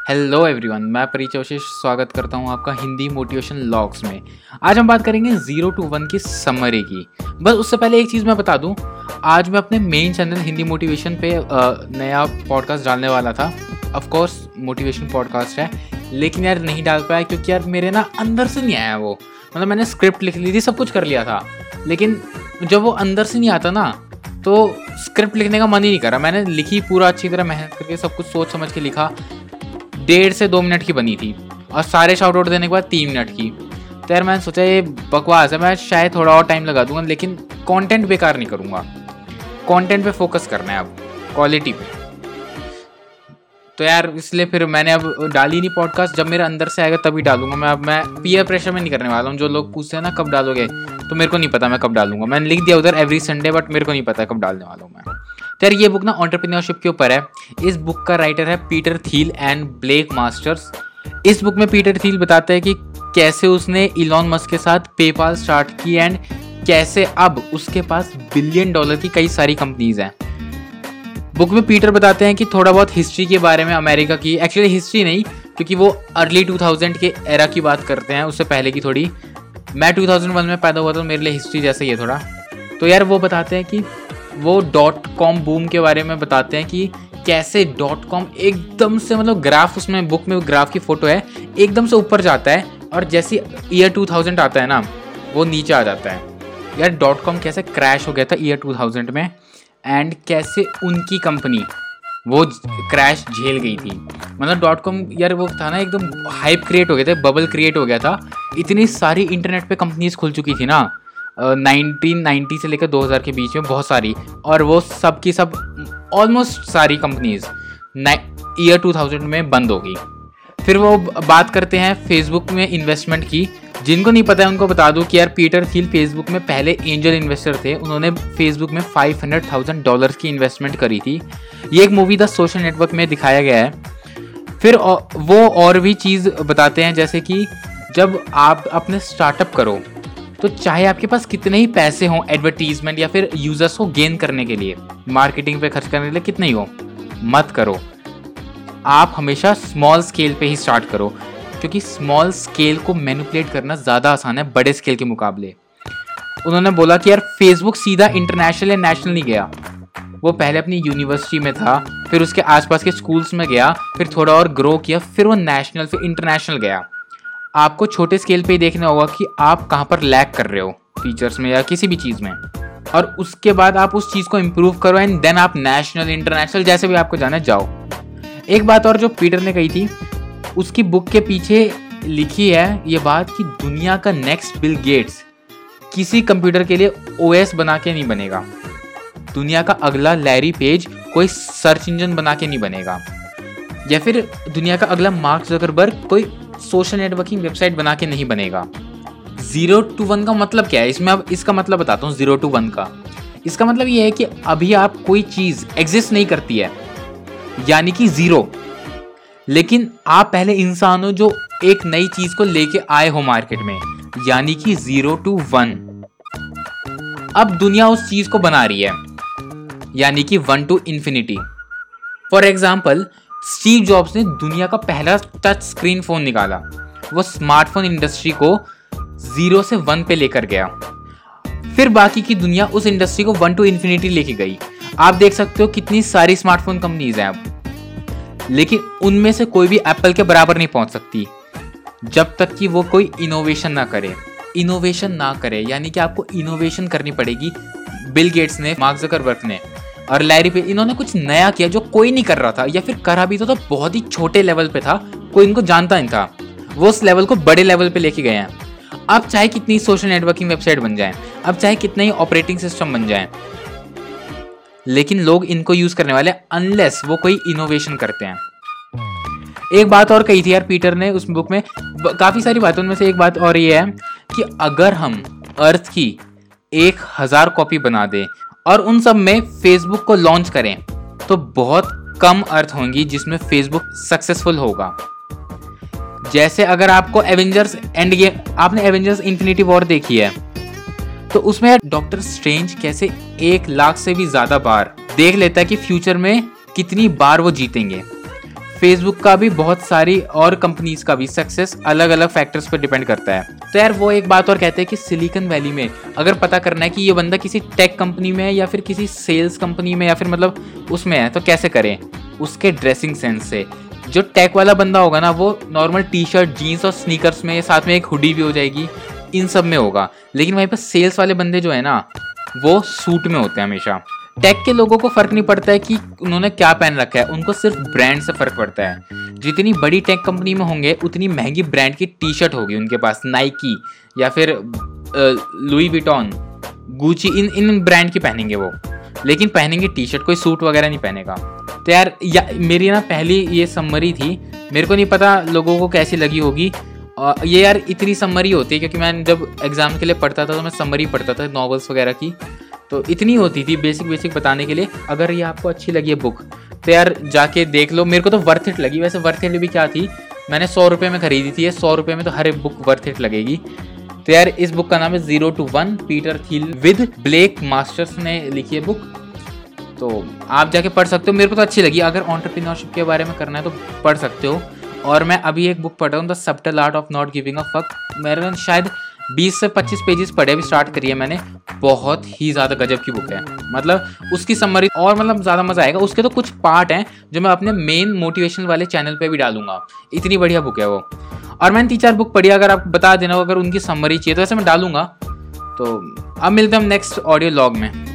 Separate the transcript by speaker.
Speaker 1: Hello everyone मैं परिचोशिश स्वागत करता हूँ आपका हिंदी मोटिवेशन लॉग्स में। आज हम बात करेंगे ज़ीरो टू वन की समरी की। बस उससे पहले एक चीज़ मैं बता दूँ, आज मैं अपने मेन चैनल हिंदी मोटिवेशन पे नया पॉडकास्ट डालने वाला था। ऑफ़ कोर्स मोटिवेशन पॉडकास्ट है, लेकिन यार नहीं डाल पाया क्योंकि यार मेरे ना अंदर से नहीं आया वो। मतलब मैंने स्क्रिप्ट लिख ली थी, सब कुछ कर लिया था। लेकिन जब वो अंदर से नहीं आता ना तो स्क्रिप्ट लिखने का मन ही नहीं करा मैंने लिखी पूरा अच्छी तरह, मेहनत करके सब कुछ सोच समझ के लिखा। डेढ़ से दो मिनट की बनी थी और सारे शॉर्ट आउट देने के बाद तीन मिनट की। तो यार मैंने सोचा ये बकवास है, मैं शायद थोड़ा और टाइम लगा दूँगा, लेकिन कंटेंट बेकार नहीं करूँगा। कंटेंट पे फोकस करना है अब क्वालिटी पे। तो यार इसलिए फिर मैंने अब डाली नहीं पॉडकास्ट जब मेरे अंदर से आएगा तभी डालूँगा मैं। अब मैं पीयर प्रेशर में नहीं करने वाला हूँ, जो लोग पूछते हैं ना, कब डालोगे? तो मेरे को नहीं पता मैं कब डालूँगा। मैंने लिख दिया उधर एवरी संडे बट मेरे को नहीं पता कब डालने वाला हूँ मैं। यार ये बुक ना ऑन्टरप्रीनियोरशिप के ऊपर है। इस बुक का राइटर है Peter Thiel and Blake Masters इस बुक में पीटर थील बताता है कि कैसे उसने इलॉन मस्क के साथ पेपाल स्टार्ट की एंड कैसे अब उसके पास बिलियन डॉलर की कई सारी कंपनीज़ हैं। बुक में पीटर बताते हैं कि थोड़ा बहुत हिस्ट्री के बारे में अमेरिका की एक्चुअली हिस्ट्री नहीं, क्योंकि वो अर्ली 2000 के एरा की बात करते हैं, उससे पहले की थोड़ी। मैं 2001 में पैदा हुआ था मेरे लिए हिस्ट्री जैसे ही है थोड़ा। तो यार वो बताते हैं कि वो डॉट कॉम बूम के बारे में बताते हैं कि कैसे डॉट कॉम एकदम से मतलब ग्राफ उसमें बुक में ग्राफ की फ़ोटो है, एकदम से ऊपर जाता है और जैसे ईयर 2000 आता है ना, वो नीचे आ जाता है। यार डॉट कॉम कैसे क्रैश हो गया था ईयर 2000 में एंड कैसे उनकी कंपनी वो क्रैश झेल गई थी। मतलब डॉट कॉम यार वो था ना एकदम हाइप क्रिएट हो गया था बबल क्रिएट हो गया था। इतनी सारी इंटरनेट पे कंपनीज़ खुल चुकी थी ना। नाइनटीन नाइन्टी से लेकर 2000 के बीच में बहुत सारी और वो सब की सब ऑलमोस्ट सारी कंपनीज़ ईयर 2000 में बंद हो गई। फिर वो बात करते हैं फेसबुक में इन्वेस्टमेंट की। जिनको नहीं पता है, उनको बता दूँ कि यार पीटर थील फेसबुक में पहले एंजल इन्वेस्टर थे। उन्होंने फेसबुक में फाइव हंड्रेड थाउज़ेंड डॉलर की इन्वेस्टमेंट करी थी। ये एक मूवी द सोशल नेटवर्क में दिखाया गया है। फिर वो और भी चीज़ बताते हैं, जैसे कि जब आप अपने स्टार्टअप करो तो चाहे आपके पास कितने ही पैसे हों एडवर्टीजमेंट या फिर यूज़र्स को गेन करने के लिए मार्केटिंग पे खर्च करने के लिए कितने ही हो, मत करो। आप हमेशा स्मॉल स्केल पे ही स्टार्ट करो, क्योंकि स्मॉल स्केल को मैनिपुलेट करना ज़्यादा आसान है बड़े स्केल के मुकाबले। उन्होंने बोला कि यार फेसबुक सीधा इंटरनेशनल या नेशनल नहीं गया। वो पहले अपनी यूनिवर्सिटी में था, फिर उसके आसपास के स्कूल्स में गया, फिर थोड़ा और ग्रो किया, फिर वो नेशनल फिर इंटरनेशनल गया। आपको छोटे स्केल पे ही देखना होगा कि आप कहाँ पर लैक कर रहे हो फीचर्स में या किसी भी चीज़ में। और उसके बाद आप उस चीज़ को इम्प्रूव करो एंड देन आप नेशनल इंटरनेशनल जैसे भी आपको जाना जाओ। एक बात और जो पीटर ने कही थी, उसकी बुक के पीछे लिखी है ये बात कि दुनिया का नेक्स्ट बिल गेट्स किसी कंप्यूटर के लिए ओएस बना के नहीं बनेगा। दुनिया का अगला लैरी पेज कोई सर्च इंजन बना के नहीं बनेगा। या फिर दुनिया का अगला मार्क जकरबर्ग कोई सोशल नेटवर्किंग वेबसाइट बना के नहीं बनेगा। ज़ीरो टू वन का मतलब क्या है? इसमें अब इसका मतलब बताता हूँ, ज़ीरो टू वन का। इसका मतलब ये है कि अभी आप कोई चीज़ एग्जिस्ट नहीं करती है, यानी कि ज़ीरो। लेकिन आप पहले इंसान हो जो एक नई चीज़ को लेके आए हो मार्केट में, यानी कि ज़ीरो टू वन। अब दुनिया उस चीज़ को बना रही है, यानी कि one to infinity for example Steve Jobs ने दुनिया का पहला टच स्क्रीन फ़ोन निकाला। वो स्मार्टफ़ोन इंडस्ट्री को ज़ीरो से वन पे लेकर गया। फिर बाकी की दुनिया उस इंडस्ट्री को वन टू इन्फिनिटी लेके गई। आप देख सकते हो कितनी सारी स्मार्टफ़ोन कंपनीज़ हैं अब। लेकिन उनमें से कोई भी एप्पल के बराबर नहीं पहुँच सकती। जब तक कि वो कोई इनोवेशन ना करे। इनोवेशन ना करे, यानी कि आपको इनोवेशन करनी पड़ेगी। बिल गेट्स ने मार्क जकरबर्ग ने। और लैरी पे इन्होंने कुछ नया किया जो कोई नहीं कर रहा था या फिर करा भी तो, तो बहुत ही छोटे लेवल पे था कोई इनको जानता नहीं था। वो उस लेवल को बड़े लेवल पे लेके गए हैं। अब चाहे कितनी सोशल नेटवर्किंग वेबसाइट बन जाए अब चाहे कितने ही ऑपरेटिंग सिस्टम बन जाए लेकिन लोग इनको यूज़ करने वाले अनलेस वो कोई इनोवेशन करते हैं। एक बात और कही थी यार पीटर ने उस बुक में काफ़ी सारी बातों में से एक बात और ये है कि अगर हम अर्थ की एक हज़ार कॉपी बना दें और उन सब में फेसबुक को लॉन्च करें तो बहुत कम अर्थ होंगी जिसमें फेसबुक सक्सेसफुल होगा। जैसे अगर आपको एवेंजर्स एंड गेम आपने एवेंजर्स इंफिनिटी वॉर देखी है तो उसमें डॉक्टर स्ट्रेंज कैसे एक लाख से भी ज़्यादा बार देख लेता है कि फ्यूचर में कितनी बार वो जीतेंगे। फेसबुक का भी बहुत सारी और कंपनीज़ का भी सक्सेस अलग अलग फैक्टर्स पर डिपेंड करता है। तो यार, वो एक बात और कहते हैं कि सिलिकन वैली में अगर पता करना है कि ये बंदा किसी टेक कंपनी में है या फिर किसी सेल्स कंपनी में या फिर मतलब उसमें है तो कैसे करें? उसके ड्रेसिंग सेंस से। जो टेक वाला बंदा होगा ना, वो नॉर्मल टी शर्ट जीन्स और स्नीकर्स में, साथ में एक हुडी भी हो जाएगी, इन सब में होगा। लेकिन वहीं पर सेल्स वाले बंदे जो है ना, वो सूट में होते हैं हमेशा। टेक के लोगों को फ़र्क नहीं पड़ता है कि उन्होंने क्या पहन रखा है। उनको सिर्फ़ ब्रांड से फ़र्क पड़ता है। जितनी बड़ी टेक कंपनी में होंगे उतनी महँगी ब्रांड की टी शर्ट होगी उनके पास। नाइकी या फिर लुई विटॉन गुची इन इन ब्रांड की पहनेंगे वो। लेकिन पहनेंगे टी शर्ट कोई सूट वगैरह नहीं पहनेगा। तो यार या, मेरी ना पहली ये समरी थी। मेरे को नहीं पता लोगों को कैसी लगी होगी। ये यार इतनी समरी होती है क्योंकि मैं जब एग्ज़ाम के लिए पढ़ता था तो मैं समरी पढ़ता था नॉवेल्स वगैरह की। तो इतनी होती थी बेसिक बेसिक बताने के लिए। अगर ये आपको अच्छी लगी है बुक तो यार जाके देख लो। मेरे को तो वर्थ इट लगी। वैसे वर्थ इट भी क्या थी? मैंने सौ रुपये में खरीदी थी। ये सौ रुपये में तो हर एक बुक वर्थ इट लगेगी। तो यार इस बुक का नाम है zero to one Peter Thiel with Blake Masters ने लिखी है बुक तो आप जाके पढ़ सकते हो। मेरे को तो अच्छी लगी। अगर ऑन्टरप्रीनोरशिप के बारे में करना है तो पढ़ सकते हो। और मैं अभी एक बुक पढ़ रहा हूँ the subtle art of not giving a fuck मेरे शायद 20 से 25 पेजेस पढ़े भी स्टार्ट करिए मैंने। बहुत ही ज़्यादा गजब की बुक है। मतलब उसकी समरी और मतलब ज़्यादा मज़ा आएगा। उसके तो कुछ पार्ट हैं जो मैं अपने मेन मोटिवेशन वाले चैनल पे भी डालूँगा। इतनी बढ़िया बुक है वो। और मैंने तीन चार बुक पढ़ी, अगर आप बता देना, अगर उनकी समरी चाहिए तो ऐसे मैं डालूँगा। तो अब मिलते हैं हम नेक्स्ट ऑडियो लॉग में।